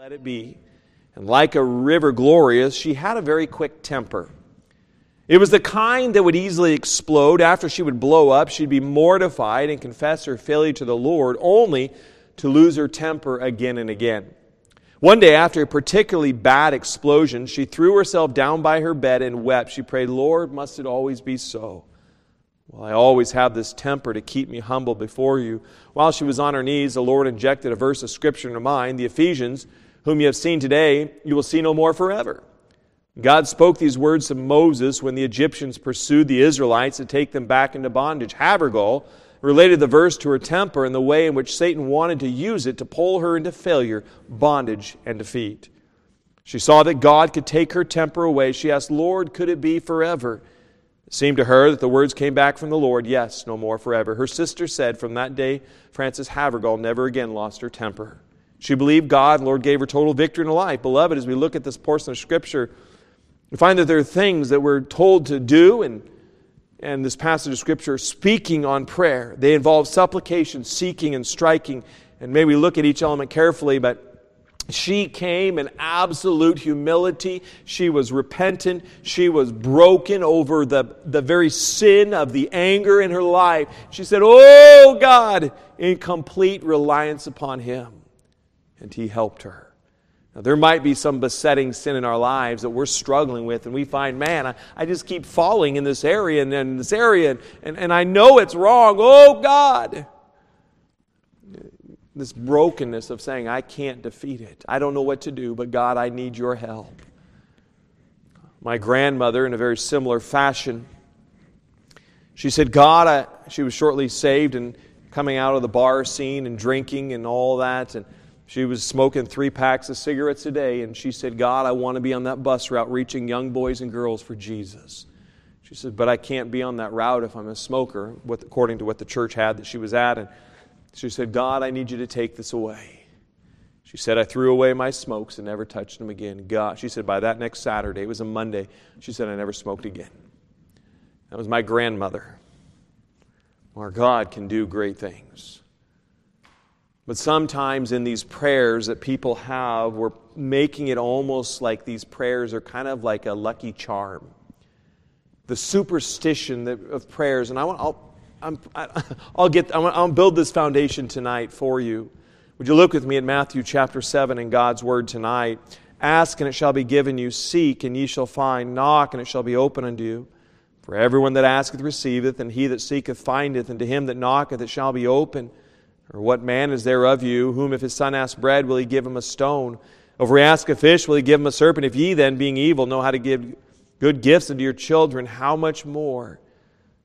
let it be. And like a river glorious, she had a very quick temper. It was the kind that would easily explode. After she would blow up, she'd be mortified and confess her failure to the Lord, only to lose her temper again and again. One day, after a particularly bad explosion, she threw herself down by her bed and wept. She prayed, Lord, must it always be so? Well, I always have this temper to keep me humble before you. While she was on her knees, the Lord injected a verse of Scripture into mind, the Egyptians whom you have seen today, you will see no more forever. God spoke these words to Moses when the Egyptians pursued the Israelites to take them back into bondage. Havergal related the verse to her temper and the way in which Satan wanted to use it to pull her into failure, bondage, and defeat. She saw that God could take her temper away. She asked, Lord, could it be forever? It seemed to her that the words came back from the Lord, yes, no more forever. Her sister said, from that day, Frances Havergal never again lost her temper. She believed God, and Lord gave her total victory in her life. Beloved, as we look at this portion of Scripture, we find that there are things that we're told to do, and, and this passage of Scripture speaking on prayer. They involve supplication, seeking, and striking. And may we look at each element carefully, but she came in absolute humility. She was repentant. She was broken over the, the very sin of the anger in her life. She said, Oh God, in complete reliance upon Him and He helped her. Now, there might be some besetting sin in our lives that we're struggling with, and we find, man, I, I just keep falling in this area and in this area, and, and, and I know it's wrong. Oh, God! This brokenness of saying, I can't defeat it. I don't know what to do, but God, I need your help. My grandmother, in a very similar fashion, she said, God, I, she was shortly saved and coming out of the bar scene and drinking and all that. And she was smoking three packs of cigarettes a day, and she said, God, I want to be on that bus route reaching young boys and girls for Jesus. She said, But I can't be on that route if I'm a smoker, according to what the church had that she was at. And she said, God, I need you to take this away. She said, I threw away my smokes and never touched them again. God, she said, by that next Saturday, it was a Monday, she said, I never smoked again. That was my grandmother. Our God can do great things. But sometimes in these prayers that people have, we're making it almost like these prayers are kind of like a lucky charm. The superstition of prayers, and I want, I'll, I'm, I'll get, I'll build this foundation tonight for you. Would you look with me at Matthew chapter 7 in God's Word tonight? Ask and it shall be given you. Seek and ye shall find. Knock and it shall be open unto you. For everyone that asketh receiveth, and he that seeketh findeth, and to him that knocketh it shall be open. Or what man is there of you, whom if his son asks bread, will he give him a stone? Or if he ask a fish, will he give him a serpent? If ye then, being evil, know how to give good gifts unto your children, how much more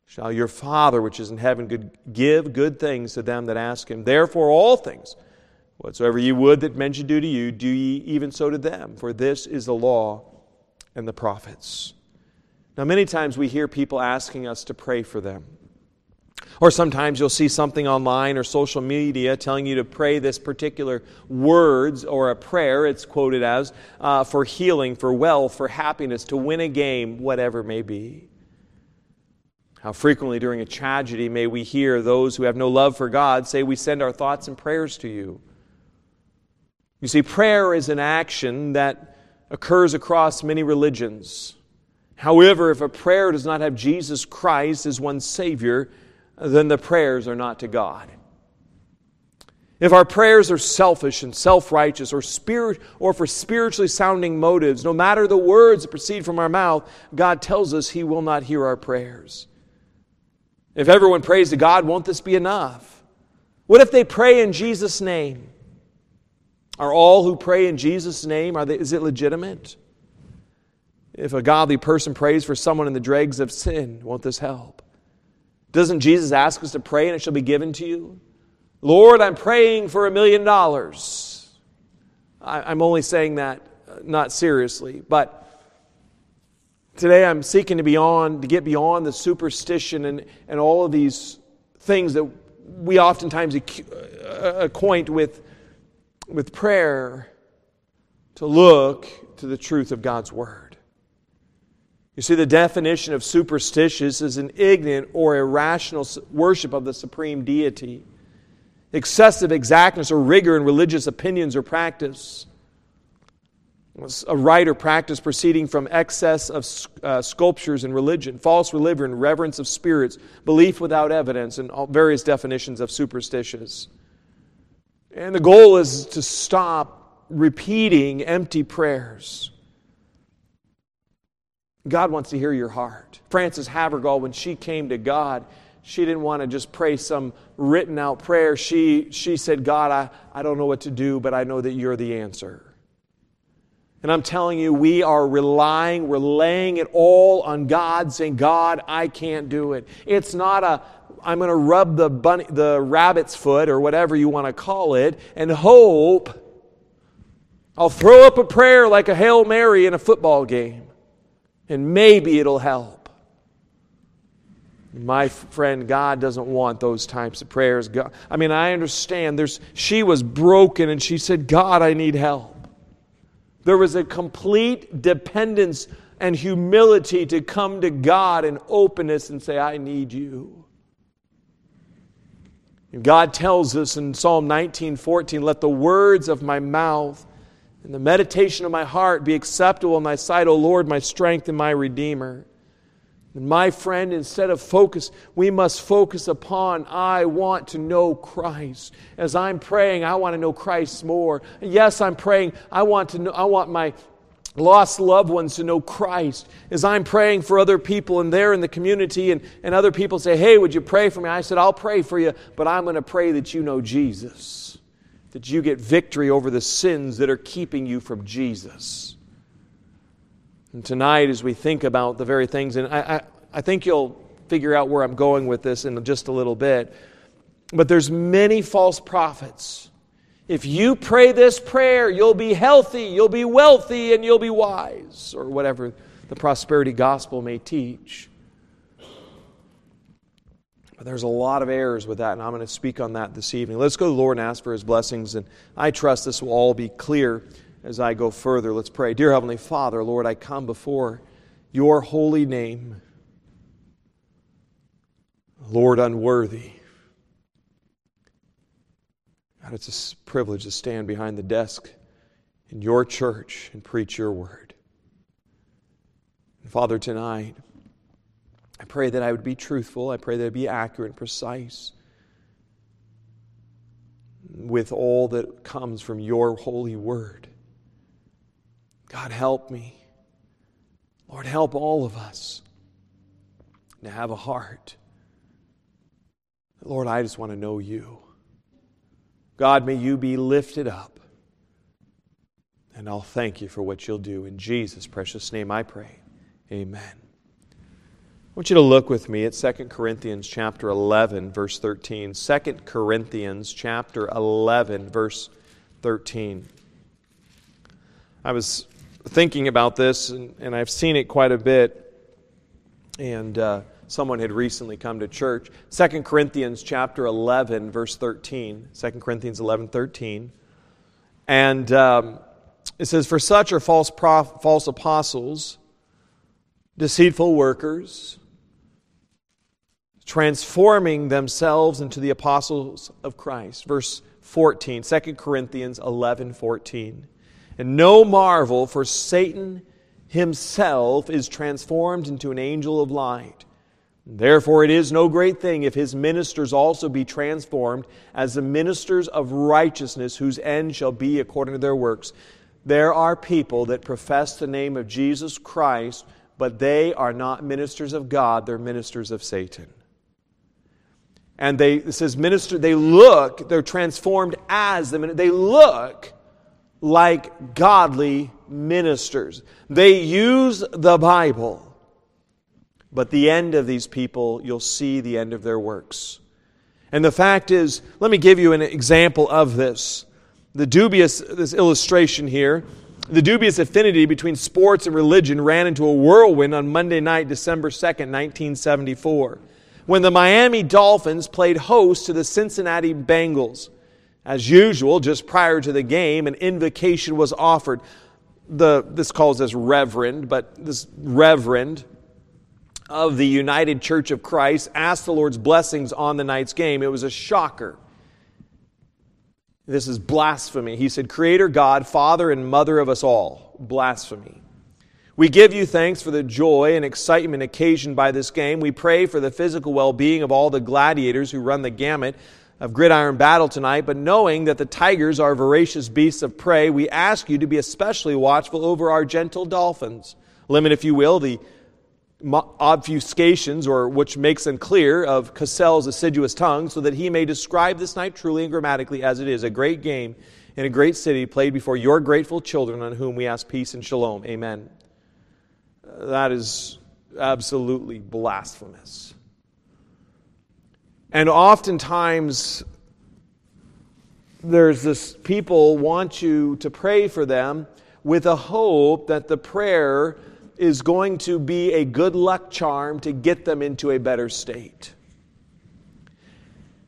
shall your Father which is in heaven give good things to them that ask him? Therefore, all things, whatsoever ye would that men should do to you, do ye even so to them. For this is the law and the prophets. Now, many times we hear people asking us to pray for them. Or sometimes you'll see something online or social media telling you to pray this particular words or a prayer, it's quoted as, uh, for healing, for wealth, for happiness, to win a game, whatever may be. How frequently during a tragedy may we hear those who have no love for God say, We send our thoughts and prayers to you. You see, prayer is an action that occurs across many religions. However, if a prayer does not have Jesus Christ as one Savior, then the prayers are not to God. If our prayers are selfish and self righteous or, spirit, or for spiritually sounding motives, no matter the words that proceed from our mouth, God tells us He will not hear our prayers. If everyone prays to God, won't this be enough? What if they pray in Jesus' name? Are all who pray in Jesus' name, are they, is it legitimate? If a godly person prays for someone in the dregs of sin, won't this help? Doesn't Jesus ask us to pray and it shall be given to you? Lord, I'm praying for a million dollars. I'm only saying that uh, not seriously, but today I'm seeking to beyond to get beyond the superstition and, and all of these things that we oftentimes uh, acquaint with, with prayer to look to the truth of God's Word. You see, the definition of superstitious is an ignorant or irrational worship of the supreme deity, excessive exactness or rigor in religious opinions or practice, A rite or practice proceeding from excess of uh, sculptures in religion, false religion, reverence of spirits, belief without evidence, and various definitions of superstitious. And the goal is to stop repeating empty prayers. God wants to hear your heart. Frances Havergal, when she came to God, she didn't want to just pray some written out prayer. She, she said, God, I, I don't know what to do, but I know that you're the answer. And I'm telling you, we are relying, we're laying it all on God, saying, God, I can't do it. It's not a, I'm going to rub the, bunny, the rabbit's foot or whatever you want to call it and hope. I'll throw up a prayer like a Hail Mary in a football game, and maybe it'll help. My friend, God doesn't want those types of prayers. God, I mean, I understand. There's, she was broken and she said, God, I need help. There was a complete dependence and humility to come to God in openness and say, I need you. And God tells us in Psalm 19:14, let the words of my mouth and the meditation of my heart be acceptable in thy sight, O Lord, my strength and my redeemer. And my friend, instead of focus, we must focus upon, I want to know Christ. As I'm praying, I want to know Christ more. Yes, I'm praying, I want to know, I want my lost loved ones to know Christ. As I'm praying for other people and they're in the community and, and other people say, Hey, would you pray for me? I said, I'll pray for you, but I'm going to pray that you know Jesus, that you get victory over the sins that are keeping you from Jesus. And tonight, as we think about the very things, and I, I, I think you'll figure out where I'm going with this in just a little bit, but there's many false prophets. If you pray this prayer, you'll be healthy, you'll be wealthy, and you'll be wise, or whatever the prosperity gospel may teach. But there's a lot of errors with that, and I'm going to speak on that this evening. Let's go to the Lord and ask for his blessings, and I trust this will all be clear as I go further. Let's pray. Dear Heavenly Father, Lord, I come before your holy name. Lord, unworthy. God, it's a privilege to stand behind the desk in your church and preach your word. And Father, tonight, I pray that I would be truthful. I pray that I'd be accurate and precise with all that comes from your holy word. God, help me. Lord, help all of us to have a heart. Lord, I just want to know you. God, may you be lifted up. And I'll thank you for what you'll do. In Jesus' precious name I pray. Amen. Want you to look with me at 2 Corinthians chapter 11 verse 13. 2 Corinthians chapter 11 verse 13. I was thinking about this, and, and I've seen it quite a bit. And uh, someone had recently come to church. 2 Corinthians chapter 11, verse 13. 2 Corinthians 11, 13. And um, it says, For such are false, prof- false apostles, deceitful workers, transforming themselves into the apostles of Christ. Verse 14, 2 Corinthians 11, 14. And no marvel, for Satan himself is transformed into an angel of light. Therefore, it is no great thing if his ministers also be transformed as the ministers of righteousness, whose end shall be according to their works. There are people that profess the name of Jesus Christ, but they are not ministers of God, they're ministers of Satan. And they, it says, minister, they look, they're transformed as the They look like godly ministers. They use the Bible, but the end of these people, you'll see the end of their works. And the fact is, let me give you an example of this. The dubious, this illustration here, the dubious affinity between sports and religion ran into a whirlwind on Monday night, December 2nd, 1974, when the Miami Dolphins played host to the Cincinnati Bengals. As usual, just prior to the game, an invocation was offered. The, this calls this reverend, but this reverend of the United Church of Christ asked the Lord's blessings on the night's game. It was a shocker. This is blasphemy. He said, Creator God, Father and Mother of us all. Blasphemy. We give you thanks for the joy and excitement occasioned by this game. We pray for the physical well being of all the gladiators who run the gamut of gridiron battle tonight. But knowing that the tigers are voracious beasts of prey, we ask you to be especially watchful over our gentle dolphins. Limit, if you will, the obfuscations, or which makes them clear, of Cosell's assiduous tongue, so that he may describe this night truly and grammatically as it is a great game in a great city played before your grateful children, on whom we ask peace and shalom. Amen. That is absolutely blasphemous. And oftentimes, there's this people want you to pray for them with a hope that the prayer is going to be a good luck charm to get them into a better state.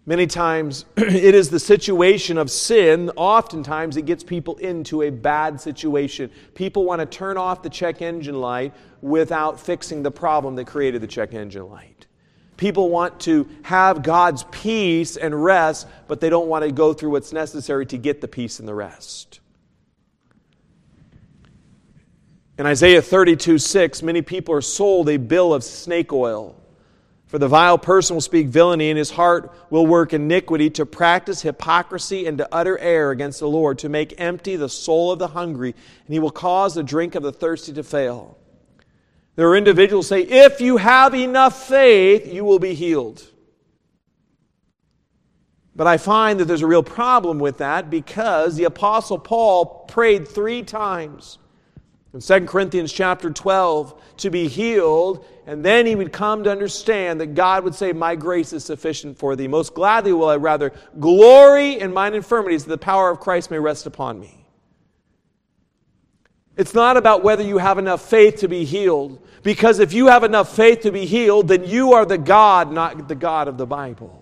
Many times it is the situation of sin, oftentimes it gets people into a bad situation. People want to turn off the check engine light without fixing the problem that created the check engine light. People want to have God's peace and rest, but they don't want to go through what's necessary to get the peace and the rest. In Isaiah 32 6, many people are sold a bill of snake oil. For the vile person will speak villainy, and his heart will work iniquity to practice hypocrisy and to utter error against the Lord, to make empty the soul of the hungry, and he will cause the drink of the thirsty to fail. There are individuals say, if you have enough faith, you will be healed. But I find that there's a real problem with that because the Apostle Paul prayed three times in 2 Corinthians chapter 12 to be healed, and then he would come to understand that God would say, My grace is sufficient for thee. Most gladly will I rather glory in mine infirmities, that the power of Christ may rest upon me. It's not about whether you have enough faith to be healed, because if you have enough faith to be healed, then you are the God, not the God of the Bible.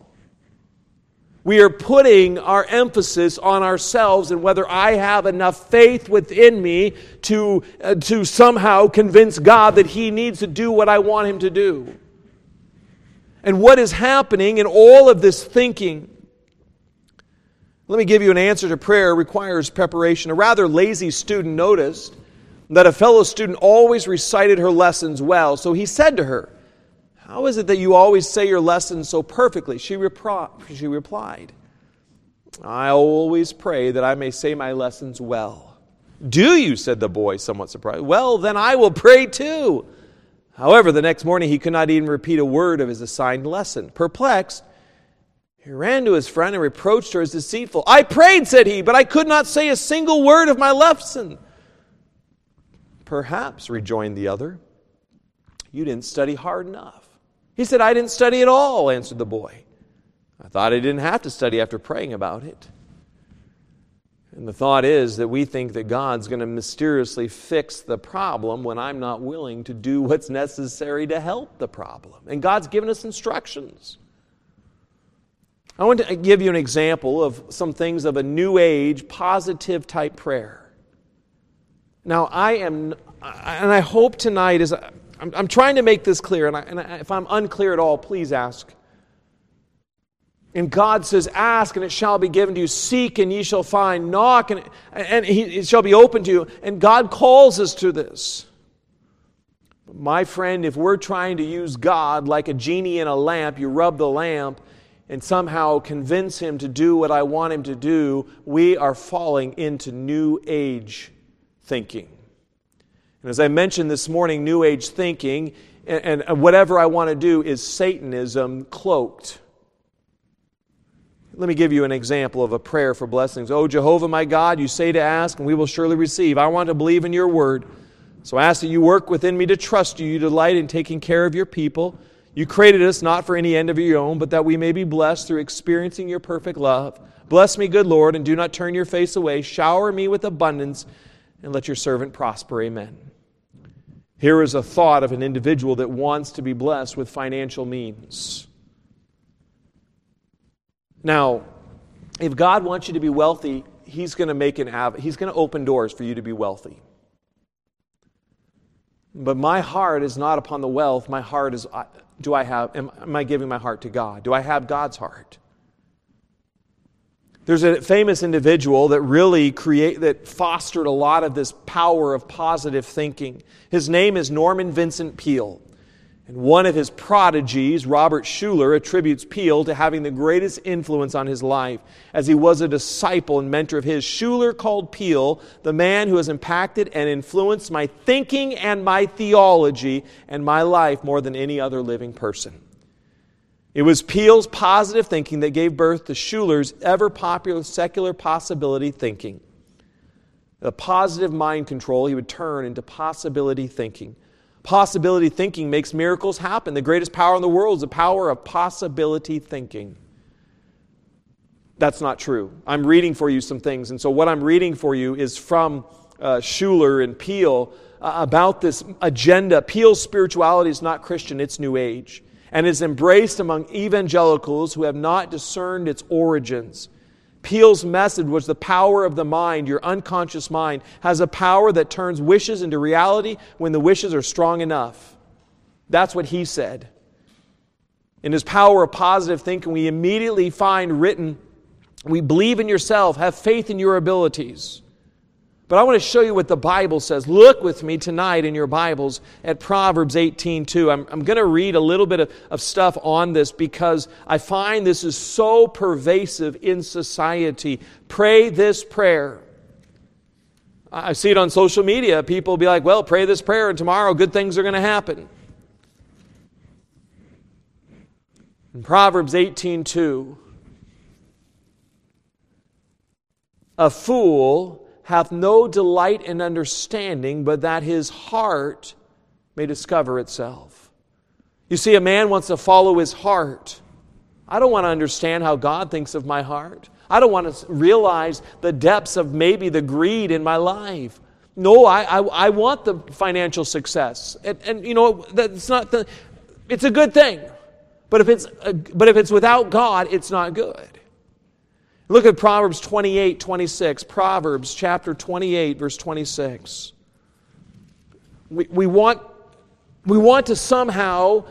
We are putting our emphasis on ourselves and whether I have enough faith within me to, uh, to somehow convince God that He needs to do what I want Him to do. And what is happening in all of this thinking? Let me give you an answer to prayer requires preparation. A rather lazy student noticed that a fellow student always recited her lessons well, so he said to her, how is it that you always say your lessons so perfectly? She, repri- she replied, I always pray that I may say my lessons well. Do you? said the boy, somewhat surprised. Well, then I will pray too. However, the next morning he could not even repeat a word of his assigned lesson. Perplexed, he ran to his friend and reproached her as deceitful. I prayed, said he, but I could not say a single word of my lesson. Perhaps, rejoined the other, you didn't study hard enough. He said, I didn't study at all, answered the boy. I thought I didn't have to study after praying about it. And the thought is that we think that God's going to mysteriously fix the problem when I'm not willing to do what's necessary to help the problem. And God's given us instructions. I want to give you an example of some things of a new age, positive type prayer. Now, I am, and I hope tonight is I'm, I'm trying to make this clear, and, I, and I, if I'm unclear at all, please ask. And God says, Ask, and it shall be given to you. Seek, and ye shall find. Knock, and, and he, it shall be open to you. And God calls us to this. My friend, if we're trying to use God like a genie in a lamp, you rub the lamp and somehow convince him to do what I want him to do, we are falling into new age thinking. And as I mentioned this morning, New Age thinking and, and whatever I want to do is Satanism cloaked. Let me give you an example of a prayer for blessings. Oh, Jehovah, my God, you say to ask, and we will surely receive. I want to believe in your word. So I ask that you work within me to trust you. You delight in taking care of your people. You created us not for any end of your own, but that we may be blessed through experiencing your perfect love. Bless me, good Lord, and do not turn your face away. Shower me with abundance, and let your servant prosper. Amen. Here is a thought of an individual that wants to be blessed with financial means. Now, if God wants you to be wealthy, He's going to make an av- He's going to open doors for you to be wealthy. But my heart is not upon the wealth. My heart is do I have am, am I giving my heart to God? Do I have God's heart? There's a famous individual that really create that fostered a lot of this power of positive thinking. His name is Norman Vincent Peale. And one of his prodigies, Robert Schuller, attributes Peale to having the greatest influence on his life, as he was a disciple and mentor of his. Schuller called Peale the man who has impacted and influenced my thinking and my theology and my life more than any other living person. It was Peale's positive thinking that gave birth to Schuller's ever popular secular possibility thinking. The positive mind control he would turn into possibility thinking. Possibility thinking makes miracles happen. The greatest power in the world is the power of possibility thinking. That's not true. I'm reading for you some things. And so, what I'm reading for you is from uh, Schuller and Peale uh, about this agenda. Peale's spirituality is not Christian, it's New Age, and is embraced among evangelicals who have not discerned its origins. Peale's message was the power of the mind, your unconscious mind, has a power that turns wishes into reality when the wishes are strong enough. That's what he said. In his power of positive thinking, we immediately find written, we believe in yourself, have faith in your abilities. But I want to show you what the Bible says. Look with me tonight in your Bibles at Proverbs 18:2. I'm, I'm going to read a little bit of, of stuff on this because I find this is so pervasive in society. Pray this prayer. I see it on social media. People be like, well, pray this prayer, and tomorrow good things are going to happen. In Proverbs 18:2, a fool hath no delight in understanding, but that his heart may discover itself. You see, a man wants to follow his heart. I don't want to understand how God thinks of my heart. I don't want to realize the depths of maybe the greed in my life. No, I, I, I want the financial success. And, and, you know, that's not the, it's a good thing. But if it's, a, but if it's without God, it's not good. Look at Proverbs 28 26. Proverbs chapter 28, verse 26. We, we, want, we want to somehow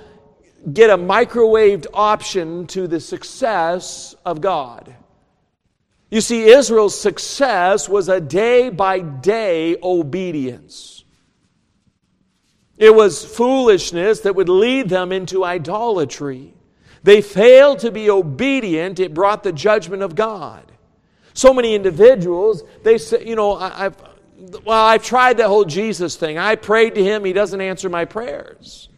get a microwaved option to the success of God. You see, Israel's success was a day by day obedience. It was foolishness that would lead them into idolatry. They failed to be obedient, it brought the judgment of God. So many individuals, they say, you know, I, have well, I've tried that whole Jesus thing. I prayed to him, he doesn't answer my prayers.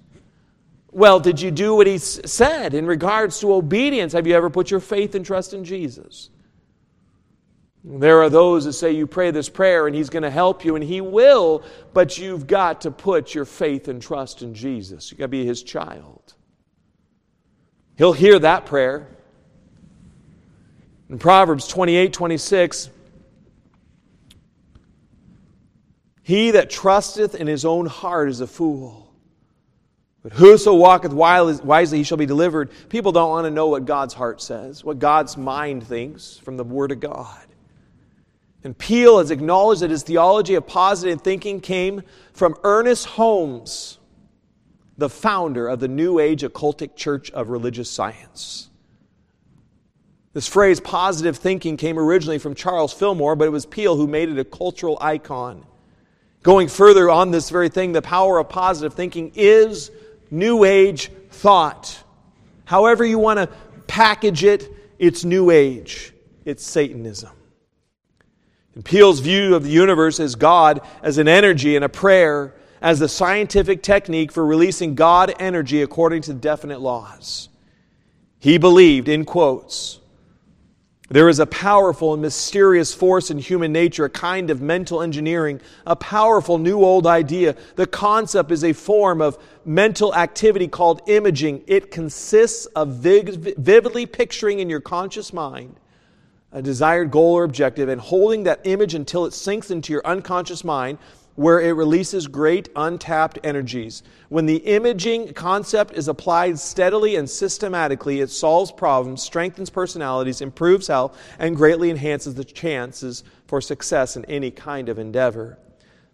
Well, did you do what he said in regards to obedience? Have you ever put your faith and trust in Jesus? There are those that say you pray this prayer and he's going to help you, and he will, but you've got to put your faith and trust in Jesus. You've got to be his child. He'll hear that prayer. In Proverbs 28 26, he that trusteth in his own heart is a fool. But whoso walketh wisely, he shall be delivered. People don't want to know what God's heart says, what God's mind thinks from the Word of God. And Peale has acknowledged that his theology of positive thinking came from Ernest Holmes the founder of the New Age occultic church of religious science. This phrase, positive thinking, came originally from Charles Fillmore, but it was Peale who made it a cultural icon. Going further on this very thing, the power of positive thinking is New Age thought. However, you want to package it, it's New Age, it's Satanism. And Peale's view of the universe as God as an energy and a prayer as the scientific technique for releasing God energy according to definite laws. He believed, in quotes, there is a powerful and mysterious force in human nature, a kind of mental engineering, a powerful new old idea. The concept is a form of mental activity called imaging. It consists of vividly picturing in your conscious mind a desired goal or objective and holding that image until it sinks into your unconscious mind where it releases great untapped energies. When the imaging concept is applied steadily and systematically, it solves problems, strengthens personalities, improves health, and greatly enhances the chances for success in any kind of endeavor.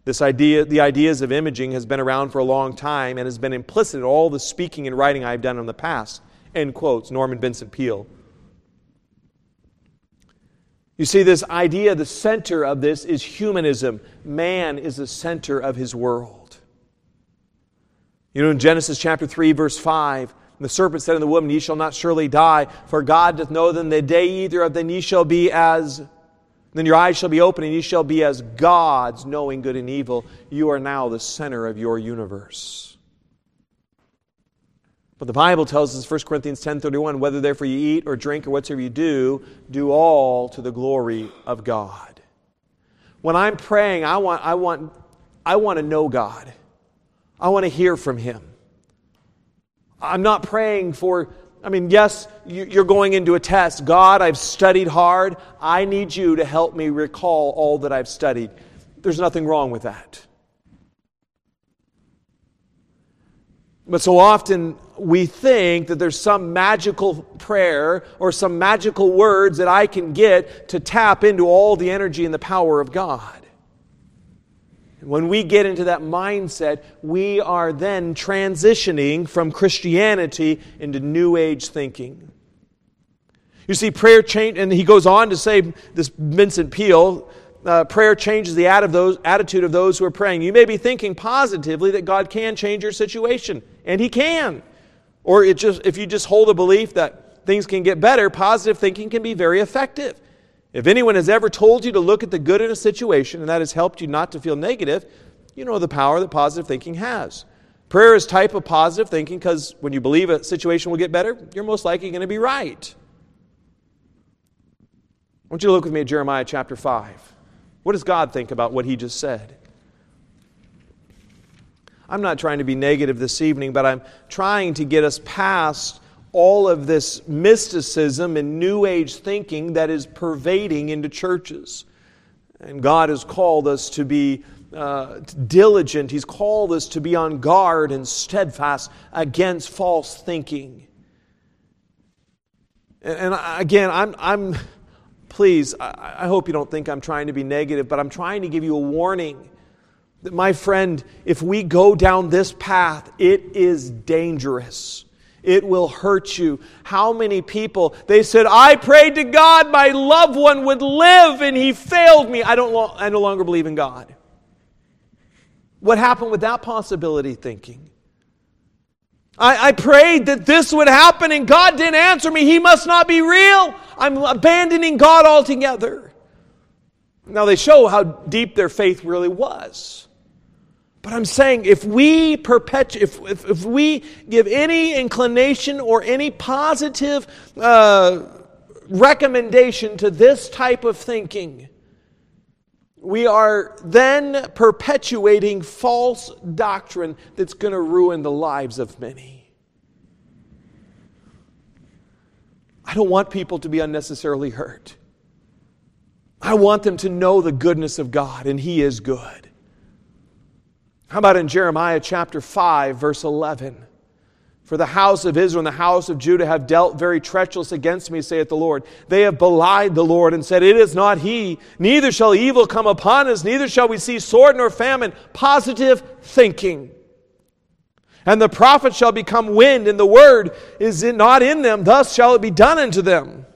This idea, the ideas of imaging has been around for a long time and has been implicit in all the speaking and writing I've done in the past. End quotes, Norman Vincent Peale. You see, this idea, the center of this is humanism. Man is the center of his world. You know, in Genesis chapter 3, verse 5, the serpent said unto the woman, Ye shall not surely die, for God doth know that in the day either of them ye shall be as, then your eyes shall be open, and ye shall be as gods, knowing good and evil. You are now the center of your universe. But the Bible tells us, 1 Corinthians 10.31, whether therefore you eat or drink or whatsoever you do, do all to the glory of God. When I'm praying, I want, I want, I want to know God. I want to hear from Him. I'm not praying for, I mean, yes, you're going into a test. God, I've studied hard. I need you to help me recall all that I've studied. There's nothing wrong with that. But so often we think that there's some magical prayer or some magical words that I can get to tap into all the energy and the power of God. When we get into that mindset, we are then transitioning from Christianity into New Age thinking. You see, prayer change, and he goes on to say, this Vincent Peale, uh, prayer changes the attitude of those who are praying. You may be thinking positively that God can change your situation, and He can. Or it just, if you just hold a belief that things can get better, positive thinking can be very effective. If anyone has ever told you to look at the good in a situation and that has helped you not to feel negative, you know the power that positive thinking has. Prayer is type of positive thinking because when you believe a situation will get better, you're most likely going to be right. I want you to look with me at Jeremiah chapter 5. What does God think about what he just said? I'm not trying to be negative this evening, but I'm trying to get us past all of this mysticism and New Age thinking that is pervading into churches. And God has called us to be uh, diligent, He's called us to be on guard and steadfast against false thinking. And, again, I'm, I'm please, I, I hope you don't think I'm trying to be negative, but I'm trying to give you a warning that, my friend, if we go down this path, it is dangerous. It will hurt you. How many people, they said, I prayed to God my loved one would live and he failed me. I, don't lo- I no longer believe in God. What happened with that possibility thinking? I, I prayed that this would happen and God didn't answer me. He must not be real. I'm abandoning God altogether. Now they show how deep their faith really was. But I'm saying if we perpetu- if, if, if we give any inclination or any positive uh, recommendation to this type of thinking, we are then perpetuating false doctrine that's going to ruin the lives of many. I don't want people to be unnecessarily hurt. I want them to know the goodness of God, and He is good. How about in Jeremiah chapter 5, verse 11? For the house of Israel and the house of Judah have dealt very treacherous against me, saith the Lord. They have belied the Lord and said, It is not he. Neither shall evil come upon us, neither shall we see sword nor famine. Positive thinking. And the prophet shall become wind, and the word is not in them. Thus shall it be done unto them.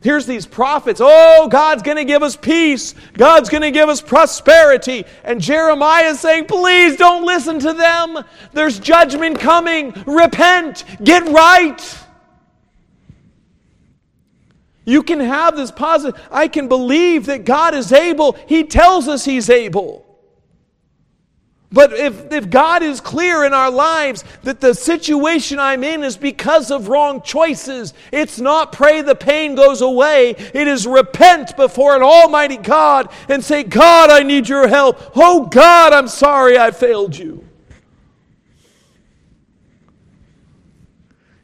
Here's these prophets. Oh, God's going to give us peace. God's going to give us prosperity. And Jeremiah is saying, please don't listen to them. There's judgment coming. Repent. Get right. You can have this positive. I can believe that God is able. He tells us He's able. But if, if God is clear in our lives that the situation I'm in is because of wrong choices, it's not pray the pain goes away. It is repent before an almighty God and say, God, I need your help. Oh, God, I'm sorry I failed you.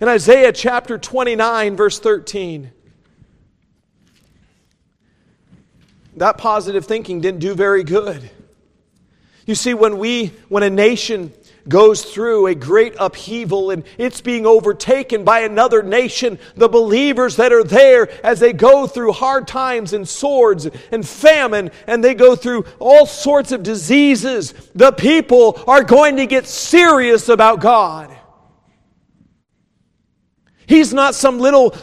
In Isaiah chapter 29, verse 13, that positive thinking didn't do very good. You see, when we, when a nation goes through a great upheaval and it's being overtaken by another nation, the believers that are there as they go through hard times and swords and famine and they go through all sorts of diseases, the people are going to get serious about God. He's not some little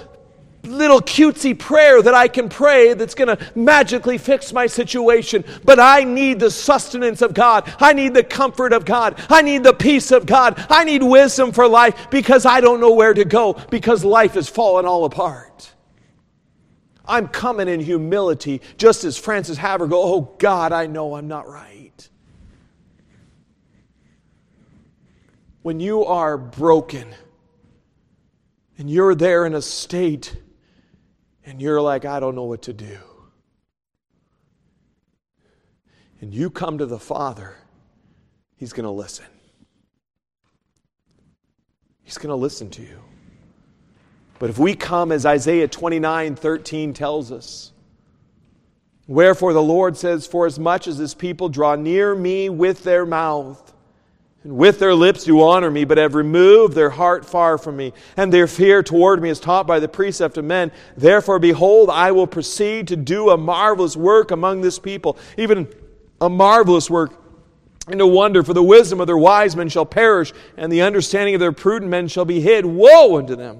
little cutesy prayer that I can pray that's going to magically fix my situation. But I need the sustenance of God. I need the comfort of God. I need the peace of God. I need wisdom for life because I don't know where to go because life has fallen all apart. I'm coming in humility, just as Frances Havergal, oh God, I know I'm not right. When you are broken and you're there in a state and you're like, I don't know what to do. And you come to the Father, He's going to listen. He's going to listen to you. But if we come as Isaiah 29 13 tells us, Wherefore the Lord says, For as much as this people draw near me with their mouth, and with their lips do honor me, but have removed their heart far from me, and their fear toward me is taught by the precept of men. Therefore, behold, I will proceed to do a marvelous work among this people, even a marvelous work and a wonder, for the wisdom of their wise men shall perish, and the understanding of their prudent men shall be hid. Woe unto them!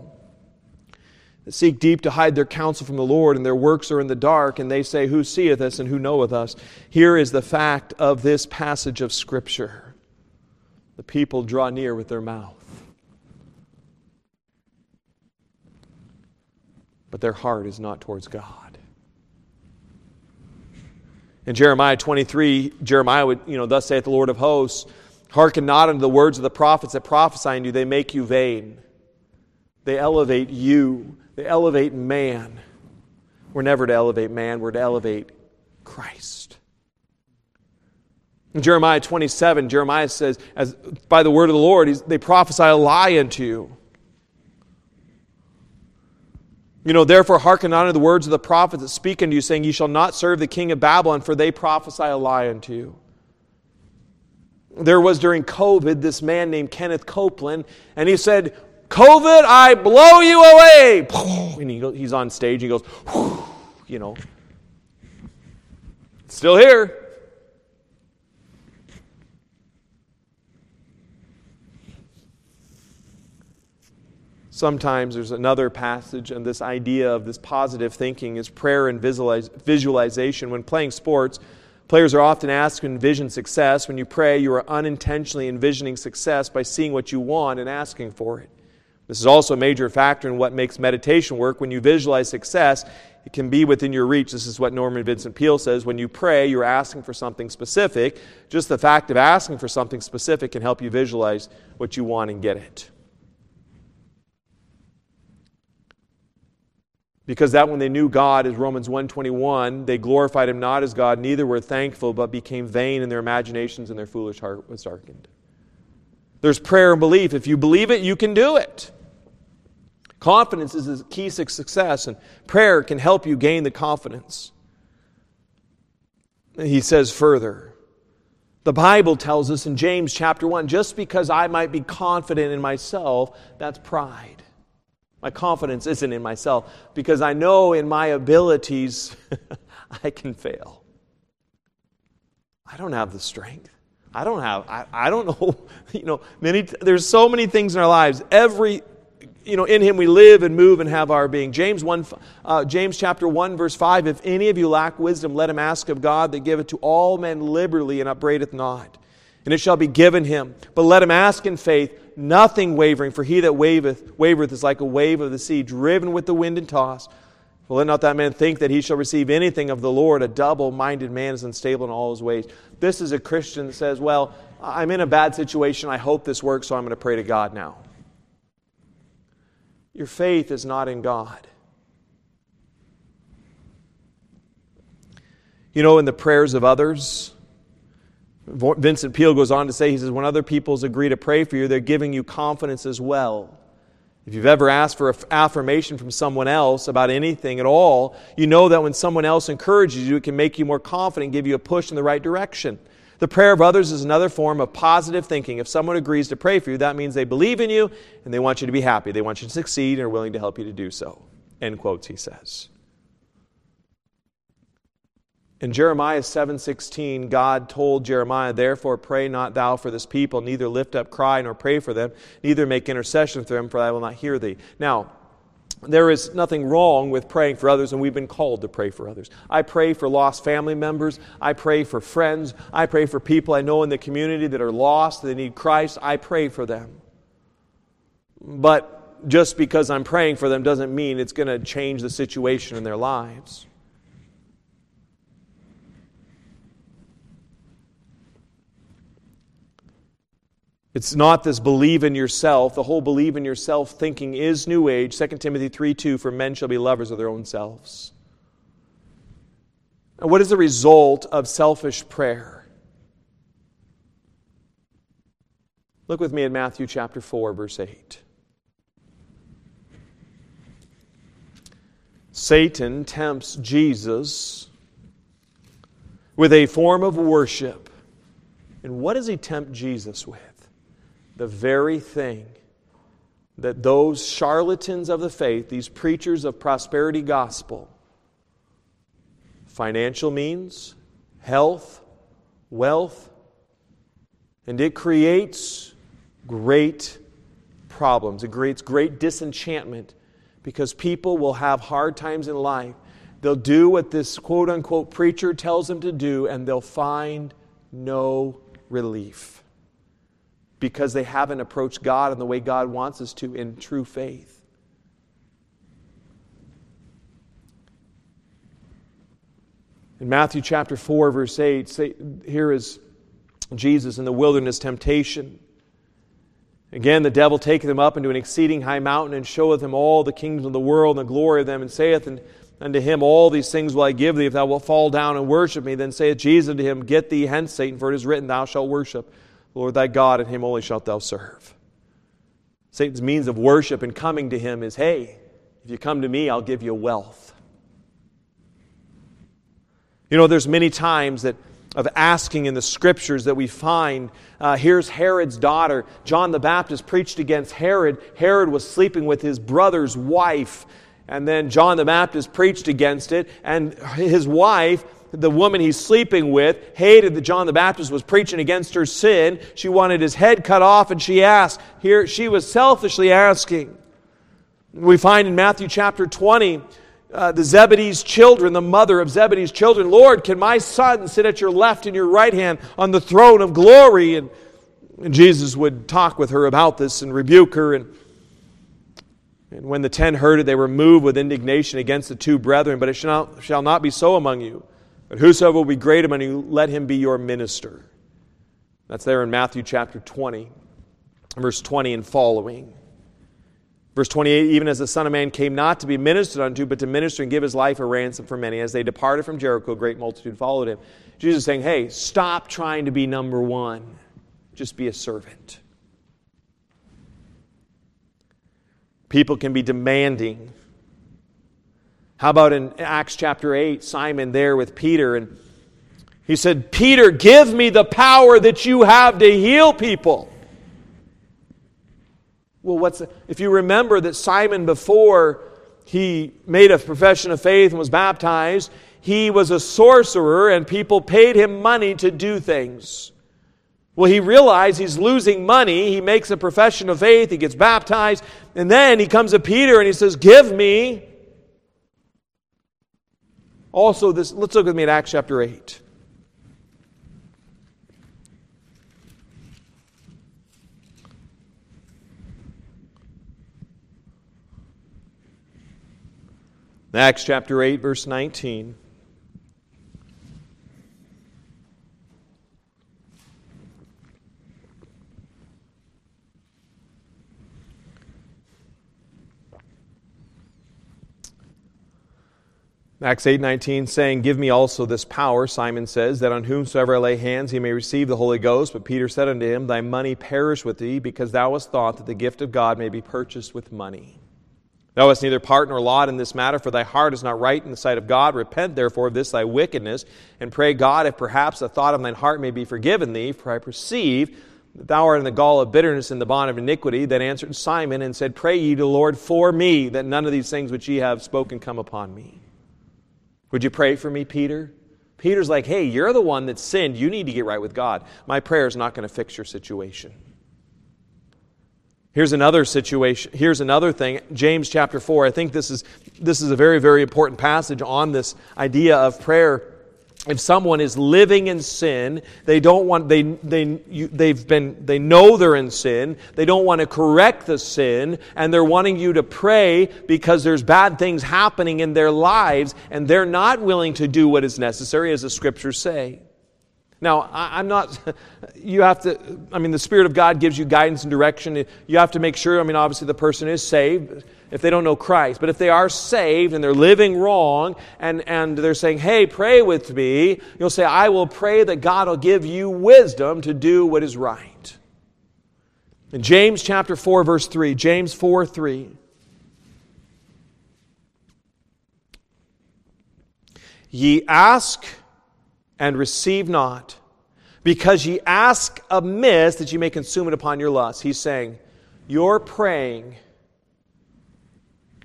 That seek deep to hide their counsel from the Lord, and their works are in the dark, and they say, Who seeth us and who knoweth us? Here is the fact of this passage of Scripture the people draw near with their mouth. But their heart is not towards God. In Jeremiah 23, Jeremiah would, you know, thus saith the Lord of hosts, hearken not unto the words of the prophets that prophesy unto you, they make you vain. They elevate you, they elevate man. We're never to elevate man, we're to elevate Christ. In Jeremiah 27, Jeremiah says, as by the word of the Lord, they prophesy a lie unto you. You know, therefore hearken not unto the words of the prophets that speak unto you, saying, Ye shall not serve the king of Babylon, for they prophesy a lie unto you. There was during COVID this man named Kenneth Copeland, and he said, COVID, I blow you away. And he he's on stage, he goes, you know, still here. Sometimes there's another passage, and this idea of this positive thinking is prayer and visualization. When playing sports, players are often asked to envision success. When you pray, you are unintentionally envisioning success by seeing what you want and asking for it. This is also a major factor in what makes meditation work. When you visualize success, it can be within your reach. This is what Norman Vincent Peale says. When you pray, you're asking for something specific. Just the fact of asking for something specific can help you visualize what you want and get it. Because that when they knew God as Romans 1:21 they glorified him not as God neither were thankful but became vain in their imaginations and their foolish heart was darkened. There's prayer and belief. If you believe it, you can do it. Confidence is the key to success and prayer can help you gain the confidence. He says further, the Bible tells us in James chapter 1 just because I might be confident in myself, that's pride. My confidence isn't in myself because I know in my abilities I can fail. I don't have the strength. I don't have, I, I don't know, you know, many, there's so many things in our lives. Every, you know, in him we live and move and have our being. James 1, uh, James chapter 1, verse 5, if any of you lack wisdom, let him ask of God that giveth to all men liberally and upbraideth not. And it shall be given him. But let him ask in faith, nothing wavering, for he that waveth, wavereth is like a wave of the sea, driven with the wind and tossed. For let not that man think that he shall receive anything of the Lord. A double minded man is unstable in all his ways. This is a Christian that says, Well, I'm in a bad situation. I hope this works, so I'm going to pray to God now. Your faith is not in God. You know, in the prayers of others, Vincent Peale goes on to say, he says, when other peoples agree to pray for you, they're giving you confidence as well. If you've ever asked for affirmation from someone else about anything at all, you know that when someone else encourages you, it can make you more confident, give you a push in the right direction. The prayer of others is another form of positive thinking. If someone agrees to pray for you, that means they believe in you and they want you to be happy. They want you to succeed and are willing to help you to do so. End quotes, he says. In Jeremiah 7:16, God told Jeremiah, "Therefore pray not thou for this people, neither lift up cry nor pray for them, neither make intercession for them, for I will not hear thee." Now, there is nothing wrong with praying for others, and we've been called to pray for others. I pray for lost family members. I pray for friends. I pray for people I know in the community that are lost, that need Christ. I pray for them. But just because I'm praying for them doesn't mean it's going to change the situation in their lives. It's not this believe in yourself. The whole believe in yourself thinking is New Age. 2 Timothy 3 2 For men shall be lovers of their own selves. And what is the result of selfish prayer? Look with me in Matthew chapter 4, verse 8. Satan tempts Jesus with a form of worship. And what does he tempt Jesus with? The very thing that those charlatans of the faith, these preachers of prosperity gospel, financial means, health, wealth, and it creates great problems. It creates great disenchantment because people will have hard times in life. They'll do what this quote unquote preacher tells them to do, and they'll find no relief because they haven't approached God in the way God wants us to in true faith. In Matthew chapter 4, verse 8, say, here is Jesus in the wilderness temptation. Again, the devil taketh him up into an exceeding high mountain and showeth him all the kingdoms of the world and the glory of them, and saith unto him, All these things will I give thee if thou wilt fall down and worship me. Then saith Jesus unto him, Get thee hence, Satan, for it is written, Thou shalt worship Lord thy God, and him only shalt thou serve. Satan's means of worship and coming to him is hey, if you come to me, I'll give you wealth. You know, there's many times that of asking in the scriptures that we find. Uh, here's Herod's daughter. John the Baptist preached against Herod. Herod was sleeping with his brother's wife. And then John the Baptist preached against it. And his wife the woman he's sleeping with hated that John the Baptist was preaching against her sin. She wanted his head cut off, and she asked. Here, she was selfishly asking. We find in Matthew chapter 20, uh, the Zebedee's children, the mother of Zebedee's children, Lord, can my son sit at your left and your right hand on the throne of glory? And, and Jesus would talk with her about this and rebuke her. And, and when the ten heard it, they were moved with indignation against the two brethren. But it shall not, shall not be so among you. But whosoever will be great among you, let him be your minister. That's there in Matthew chapter 20, verse 20 and following. Verse 28 Even as the Son of Man came not to be ministered unto, but to minister and give his life a ransom for many. As they departed from Jericho, a great multitude followed him. Jesus saying, Hey, stop trying to be number one, just be a servant. People can be demanding how about in Acts chapter 8, Simon there with Peter, and he said, Peter, give me the power that you have to heal people. Well, what's the, if you remember that Simon, before he made a profession of faith and was baptized, he was a sorcerer and people paid him money to do things. Well, he realized he's losing money. He makes a profession of faith, he gets baptized, and then he comes to Peter and he says, Give me also, this, let's look with me at Acts chapter 8. Acts chapter 8, verse 19. Acts 8:19 saying, "Give me also this power," Simon says, "that on whomsoever I lay hands he may receive the Holy Ghost." But Peter said unto him, "Thy money perish with thee, because thou hast thought that the gift of God may be purchased with money. Thou hast neither part nor lot in this matter, for thy heart is not right in the sight of God. Repent therefore of this thy wickedness, and pray God if perhaps the thought of thine heart may be forgiven thee, for I perceive that thou art in the gall of bitterness and the bond of iniquity. Then answered Simon and said, Pray ye to the Lord for me, that none of these things which ye have spoken come upon me. Would you pray for me, Peter? Peter's like, hey, you're the one that sinned. You need to get right with God. My prayer is not going to fix your situation. Here's another situation. Here's another thing. James chapter 4. I think this is, this is a very, very important passage on this idea of prayer. If someone is living in sin, they don't want, they, they, you, they've been, they know they're in sin, they don't want to correct the sin, and they're wanting you to pray because there's bad things happening in their lives, and they're not willing to do what is necessary, as the scriptures say. Now, I'm not, you have to, I mean, the Spirit of God gives you guidance and direction. You have to make sure, I mean, obviously the person is saved if they don't know Christ. But if they are saved and they're living wrong and, and they're saying, hey, pray with me, you'll say, I will pray that God will give you wisdom to do what is right. In James chapter 4, verse 3, James 4 3. Ye ask and receive not, because ye ask amiss that ye may consume it upon your lust. He's saying, You're praying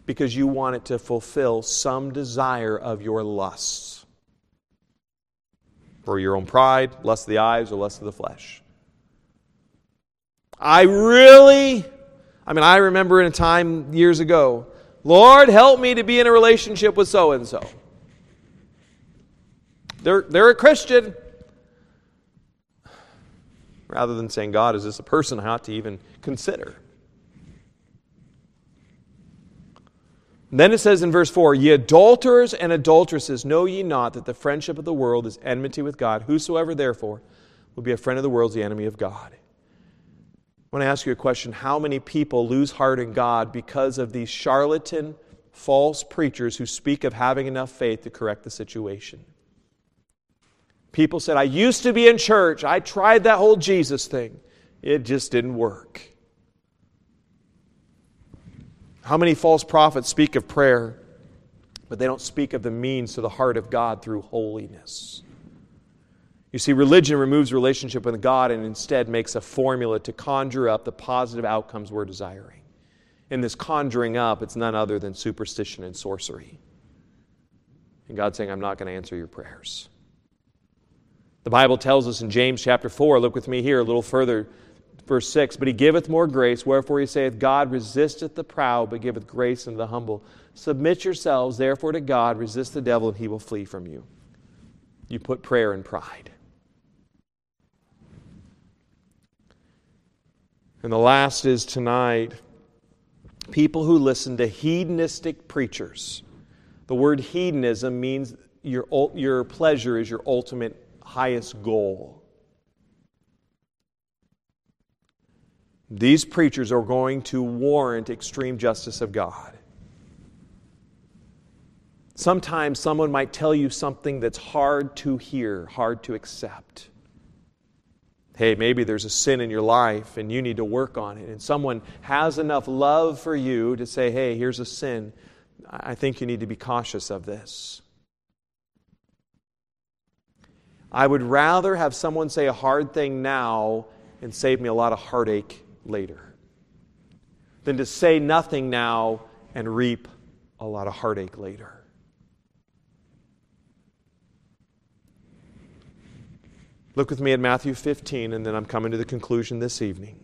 because you want it to fulfill some desire of your lusts. For your own pride, lust of the eyes, or lust of the flesh. I really, I mean, I remember in a time years ago, Lord, help me to be in a relationship with so and so. They're, they're a Christian. Rather than saying, God, is this a person I ought to even consider? Then it says in verse 4 Ye adulterers and adulteresses, know ye not that the friendship of the world is enmity with God? Whosoever therefore will be a friend of the world is the enemy of God. I want to ask you a question How many people lose heart in God because of these charlatan, false preachers who speak of having enough faith to correct the situation? People said, I used to be in church. I tried that whole Jesus thing. It just didn't work. How many false prophets speak of prayer, but they don't speak of the means to the heart of God through holiness? You see, religion removes relationship with God and instead makes a formula to conjure up the positive outcomes we're desiring. In this conjuring up, it's none other than superstition and sorcery. And God's saying, I'm not going to answer your prayers. The Bible tells us in James chapter 4, look with me here a little further, verse 6 But he giveth more grace, wherefore he saith, God resisteth the proud, but giveth grace unto the humble. Submit yourselves, therefore, to God, resist the devil, and he will flee from you. You put prayer in pride. And the last is tonight people who listen to hedonistic preachers. The word hedonism means your, your pleasure is your ultimate highest goal. These preachers are going to warrant extreme justice of God. Sometimes someone might tell you something that's hard to hear, hard to accept. Hey, maybe there's a sin in your life and you need to work on it. And someone has enough love for you to say, hey, here's a sin. I think you need to be cautious of this. I would rather have someone say a hard thing now and save me a lot of heartache later than to say nothing now and reap a lot of heartache later. Look with me at Matthew 15, and then I'm coming to the conclusion this evening.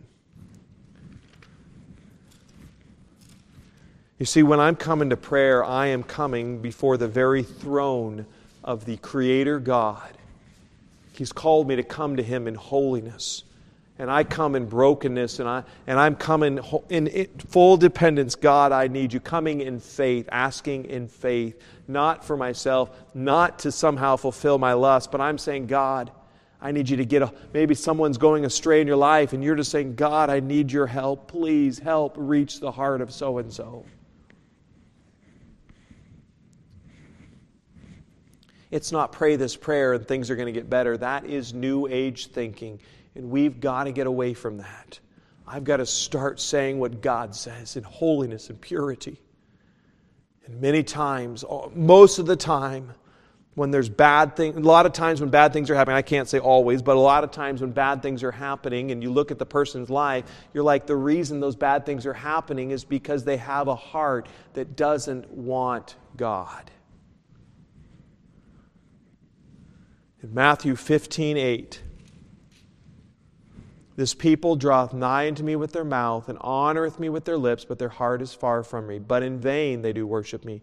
You see, when I'm coming to prayer, I am coming before the very throne of the Creator God He's called me to come to Him in holiness. And I come in brokenness, and, I, and I'm coming in, full dependence. God, I need you. Coming in faith, asking in faith, not for myself, not to somehow fulfill my lust, but I'm saying, God, I need you to get a, maybe someone's going astray in your life, and you're just saying, God, I need your help. Please help reach the heart of so and so. It's not pray this prayer and things are going to get better. That is new age thinking. And we've got to get away from that. I've got to start saying what God says in holiness and purity. And many times, uh, most of the time, when there's bad things, a lot of times when bad things are happening, I can't say always, but a lot of times when bad things are happening and you look at the person's life, you're like, the reason those bad things are happening is because they have a heart that doesn't want God. In Matthew 15 8, This people draweth nigh unto me with their mouth, and honoreth me with their lips, but their heart is far from me. But in vain they do worship me,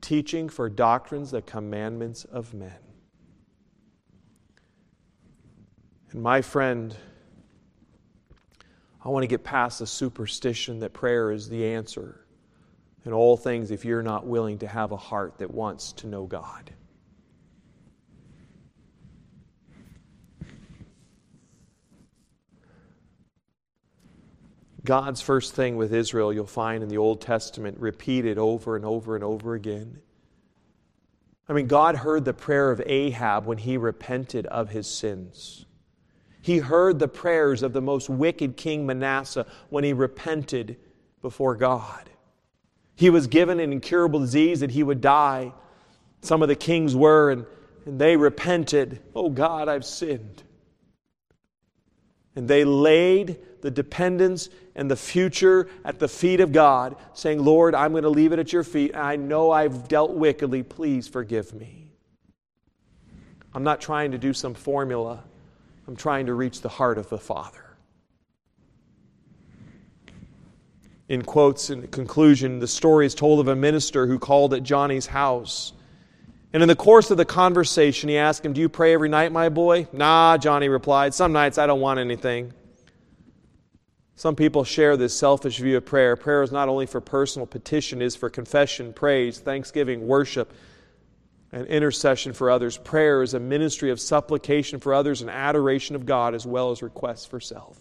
teaching for doctrines the commandments of men. And my friend, I want to get past the superstition that prayer is the answer in all things if you're not willing to have a heart that wants to know God. God's first thing with Israel, you'll find in the Old Testament, repeated over and over and over again. I mean, God heard the prayer of Ahab when he repented of his sins. He heard the prayers of the most wicked king Manasseh when he repented before God. He was given an incurable disease that he would die. Some of the kings were, and, and they repented. Oh God, I've sinned. And they laid the dependence and the future at the feet of God, saying, Lord, I'm going to leave it at your feet. I know I've dealt wickedly. Please forgive me. I'm not trying to do some formula. I'm trying to reach the heart of the Father. In quotes, in conclusion, the story is told of a minister who called at Johnny's house. And in the course of the conversation, he asked him, Do you pray every night, my boy? Nah, Johnny replied. Some nights I don't want anything. Some people share this selfish view of prayer. Prayer is not only for personal petition, it is for confession, praise, thanksgiving, worship, and intercession for others. Prayer is a ministry of supplication for others and adoration of God as well as requests for self.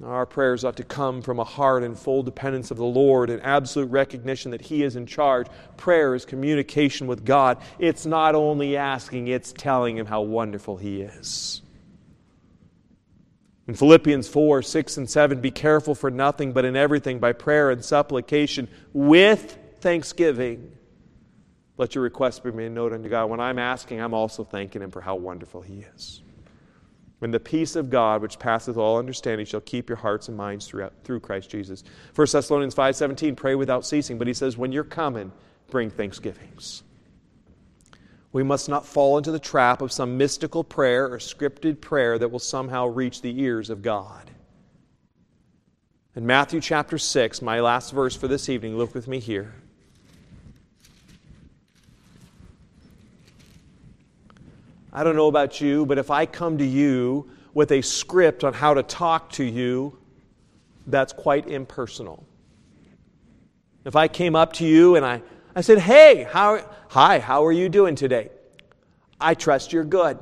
Our prayers ought to come from a heart in full dependence of the Lord and absolute recognition that He is in charge. Prayer is communication with God. It's not only asking, it's telling Him how wonderful He is. In Philippians 4 6 and 7, be careful for nothing, but in everything by prayer and supplication with thanksgiving let your requests be made known unto God. When I'm asking, I'm also thanking Him for how wonderful He is. When the peace of God, which passeth all understanding, shall keep your hearts and minds throughout, through Christ Jesus. 1 Thessalonians 5.17, pray without ceasing. But he says, when you're coming, bring thanksgivings. We must not fall into the trap of some mystical prayer or scripted prayer that will somehow reach the ears of God. In Matthew chapter 6, my last verse for this evening, look with me here. I don't know about you, but if I come to you with a script on how to talk to you, that's quite impersonal. If I came up to you and I, I said, Hey, how, hi, how are you doing today? I trust you're good.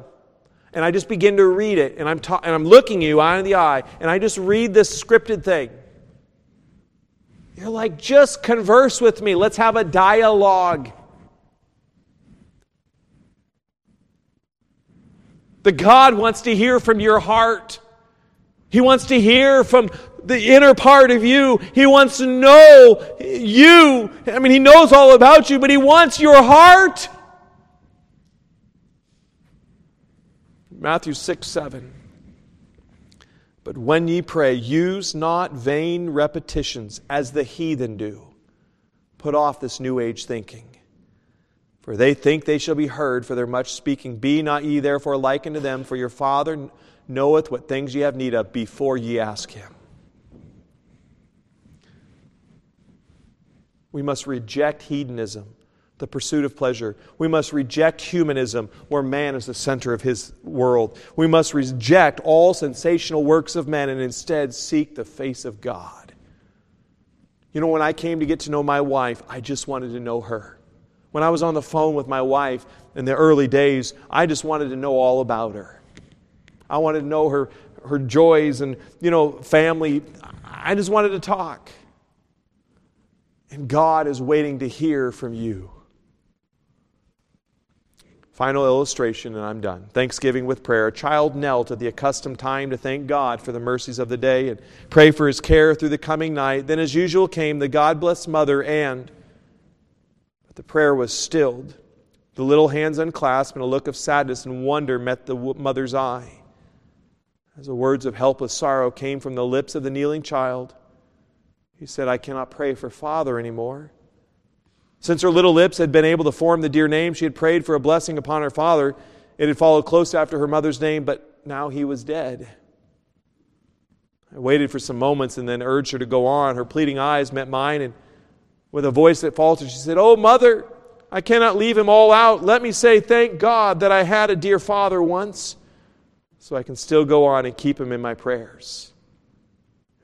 And I just begin to read it, and I'm, ta- and I'm looking you eye in the eye, and I just read this scripted thing. You're like, just converse with me. Let's have a dialogue. The God wants to hear from your heart. He wants to hear from the inner part of you. He wants to know you. I mean, He knows all about you, but He wants your heart. Matthew 6 7. But when ye pray, use not vain repetitions as the heathen do. Put off this new age thinking for they think they shall be heard for their much speaking. Be not ye therefore like unto them, for your Father knoweth what things ye have need of before ye ask him. We must reject hedonism, the pursuit of pleasure. We must reject humanism, where man is the center of his world. We must reject all sensational works of men and instead seek the face of God. You know, when I came to get to know my wife, I just wanted to know her. When I was on the phone with my wife in the early days, I just wanted to know all about her. I wanted to know her, her joys and, you know, family. I just wanted to talk. And God is waiting to hear from you. Final illustration, and I'm done. Thanksgiving with prayer. A child knelt at the accustomed time to thank God for the mercies of the day and pray for his care through the coming night. Then, as usual, came the God blessed mother and but the prayer was stilled. The little hands unclasped, and a look of sadness and wonder met the mother's eye. As the words of helpless sorrow came from the lips of the kneeling child, he said, I cannot pray for father anymore. Since her little lips had been able to form the dear name, she had prayed for a blessing upon her father. It had followed close after her mother's name, but now he was dead. I waited for some moments and then urged her to go on. Her pleading eyes met mine, and with a voice that faltered, she said, Oh, mother, I cannot leave him all out. Let me say, thank God that I had a dear father once, so I can still go on and keep him in my prayers.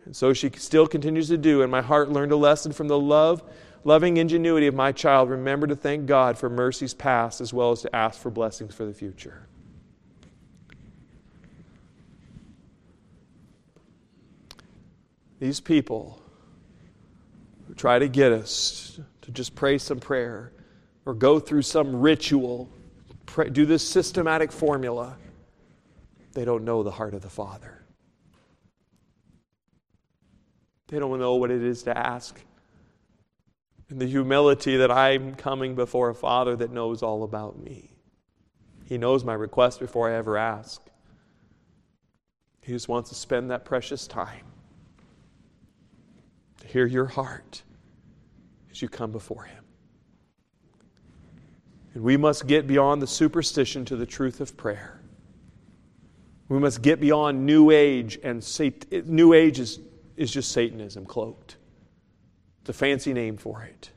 And so she still continues to do, and my heart learned a lesson from the love, loving ingenuity of my child. Remember to thank God for mercies past as well as to ask for blessings for the future. These people who try to get us to just pray some prayer or go through some ritual, pray, do this systematic formula, they don't know the heart of the Father. They don't know what it is to ask. And the humility that I'm coming before a Father that knows all about me. He knows my request before I ever ask. He just wants to spend that precious time to hear your heart as you come before Him. And we must get beyond the superstition to the truth of prayer. We must get beyond New Age, and New Age is, is just Satanism cloaked. It's a fancy name for it.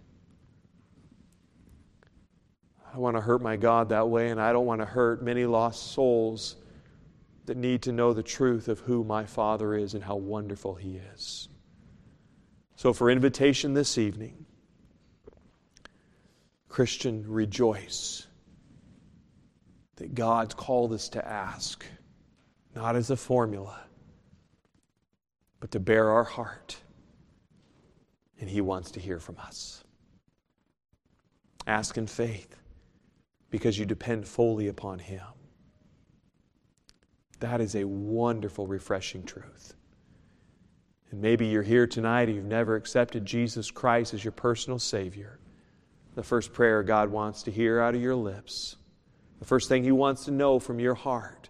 I want to hurt my God that way, and I don't want to hurt many lost souls that need to know the truth of who my Father is and how wonderful He is. So, for invitation this evening, Christian, rejoice that God's called us to ask, not as a formula, but to bear our heart. And He wants to hear from us. Ask in faith because you depend fully upon Him. That is a wonderful, refreshing truth. And maybe you're here tonight and you've never accepted Jesus Christ as your personal Savior. The first prayer God wants to hear out of your lips, the first thing He wants to know from your heart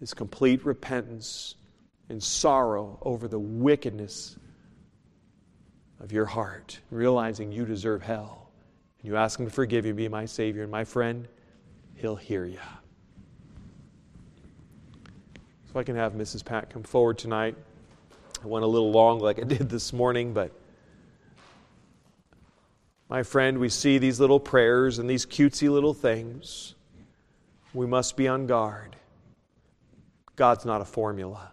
is complete repentance and sorrow over the wickedness of your heart, realizing you deserve hell. And you ask Him to forgive you, be my Savior. And my friend, He'll hear you. So I can have Mrs. Pat come forward tonight. I went a little long like I did this morning, but my friend, we see these little prayers and these cutesy little things. We must be on guard. God's not a formula.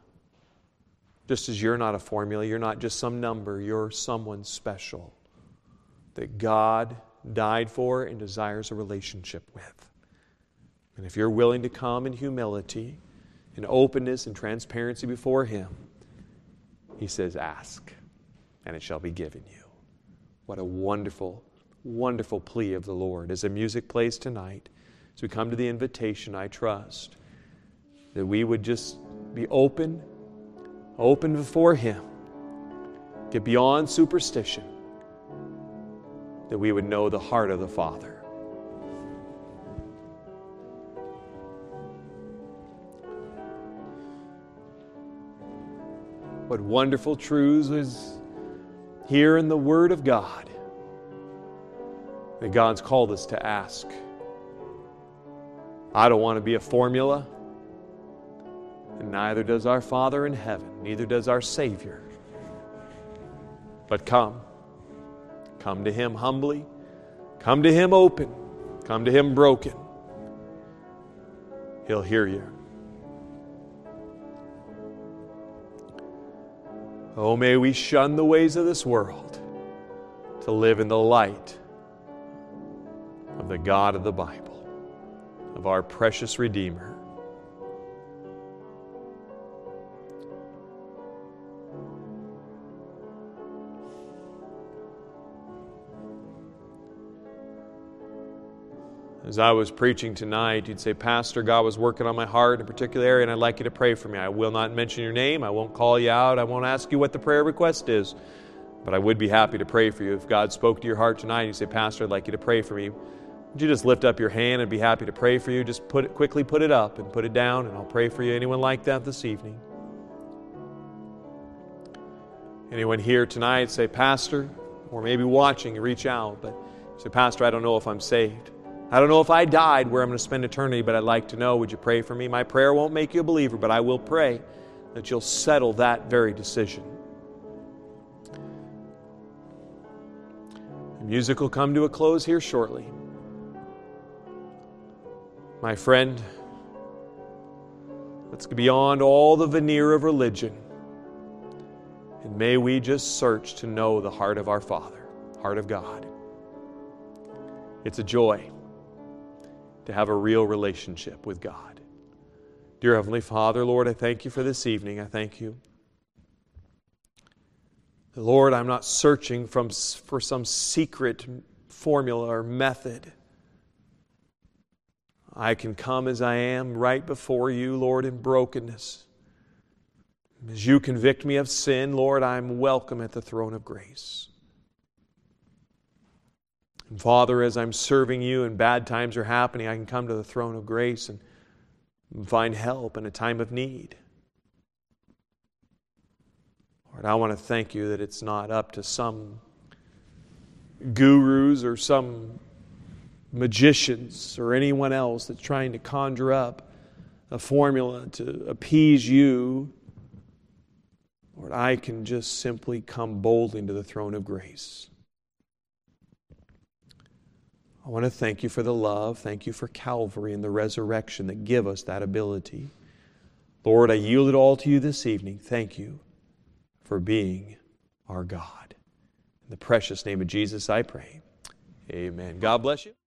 Just as you're not a formula, you're not just some number, you're someone special that God died for and desires a relationship with. And if you're willing to come in humility, in openness and transparency before Him, He says, Ask, and it shall be given you. What a wonderful, wonderful plea of the Lord. As the music plays tonight, as we come to the invitation, I trust that we would just be open, open before Him, get beyond superstition, that we would know the heart of the Father. What wonderful truths is here in the Word of God that God's called us to ask. I don't want to be a formula, neither does our Father in heaven, neither does our Savior. But come. Come to Him humbly, come to Him open, come to Him broken. He'll hear you. Oh, may we shun the ways of this world to live in the light of the God of the Bible, of our precious Redeemer. As I was preaching tonight, you'd say, Pastor, God was working on my heart in a particular area, and I'd like you to pray for me. I will not mention your name. I won't call you out. I won't ask you what the prayer request is. But I would be happy to pray for you. If God spoke to your heart tonight, you say, Pastor, I'd like you to pray for me. Would you just lift up your hand and be happy to pray for you? Just put it quickly, put it up and put it down, and I'll pray for you. Anyone like that this evening? Anyone here tonight say, Pastor, or maybe watching, reach out, but say, Pastor, I don't know if I'm saved. I don't know if I died where I'm going to spend eternity, but I'd like to know. Would you pray for me? My prayer won't make you a believer, but I will pray that you'll settle that very decision. The music will come to a close here shortly. My friend, let's go beyond all the veneer of religion. And may we just search to know the heart of our Father, heart of God. It's a joy to have a real relationship with God. Dear Heavenly Father, Lord, I thank you for this evening. I thank you. Lord, I'm not searching from, for some secret formula or method. I can come as I am right before you, Lord, in brokenness. As you convict me of sin, Lord, I'm welcome at the throne of grace. Father, as I'm serving you and bad times are happening, I can come to the throne of grace and find help in a time of need. Lord, I want to thank you that it's not up to some gurus or some magicians or anyone else that's trying to conjure up a formula to appease you. Lord, I can just simply come boldly to the throne of grace. I want to thank you for the love. Thank you for Calvary and the resurrection that give us that ability. Lord, I yield it all to you this evening. Thank you for being our God. In the precious name of Jesus, I pray. Amen. God bless you.